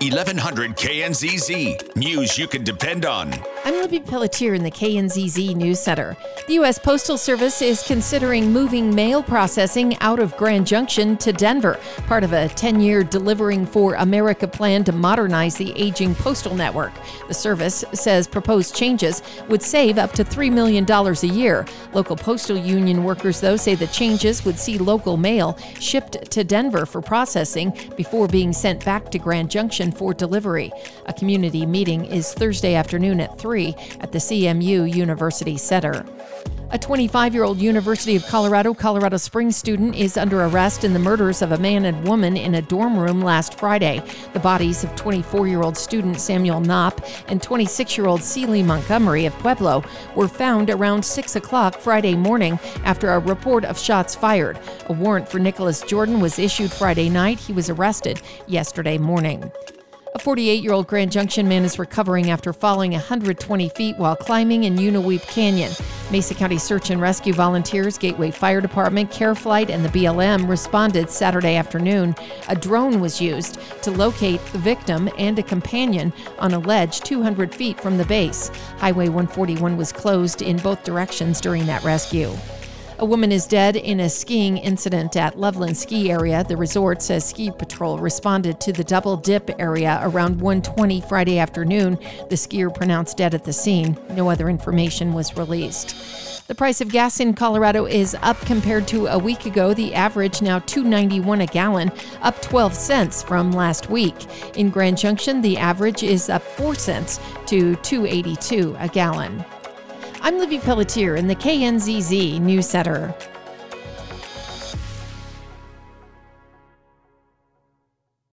1100 KNZZ. News you can depend on. I'm Libby Pelletier in the KNZZ News Center. The U.S. Postal Service is considering moving mail processing out of Grand Junction to Denver, part of a 10 year Delivering for America plan to modernize the aging postal network. The service says proposed changes would save up to $3 million a year. Local postal union workers, though, say the changes would see local mail shipped to Denver for processing before being sent back to Grand Junction for delivery. A community meeting is Thursday afternoon at 3 at the CMU University Center. A 25 year old University of Colorado, Colorado Springs student is under arrest in the murders of a man and woman in a dorm room last Friday. The bodies of 24 year old student Samuel Knopp and 26 year old Celie Montgomery of Pueblo were found around 6 o'clock Friday morning after a report of shots fired. A warrant for Nicholas Jordan was issued Friday night. He was arrested yesterday morning. A 48 year old Grand Junction man is recovering after falling 120 feet while climbing in Unaweep Canyon. Mesa County Search and Rescue volunteers, Gateway Fire Department, CareFlight, and the BLM responded Saturday afternoon. A drone was used to locate the victim and a companion on a ledge 200 feet from the base. Highway 141 was closed in both directions during that rescue. A woman is dead in a skiing incident at Loveland Ski Area. The resort says ski patrol responded to the double dip area around 1:20 Friday afternoon. The skier pronounced dead at the scene. No other information was released. The price of gas in Colorado is up compared to a week ago. The average now 2.91 a gallon, up 12 cents from last week. In Grand Junction, the average is up 4 cents to 2.82 a gallon. I'm Libby Pelletier in the KNZZ News Center.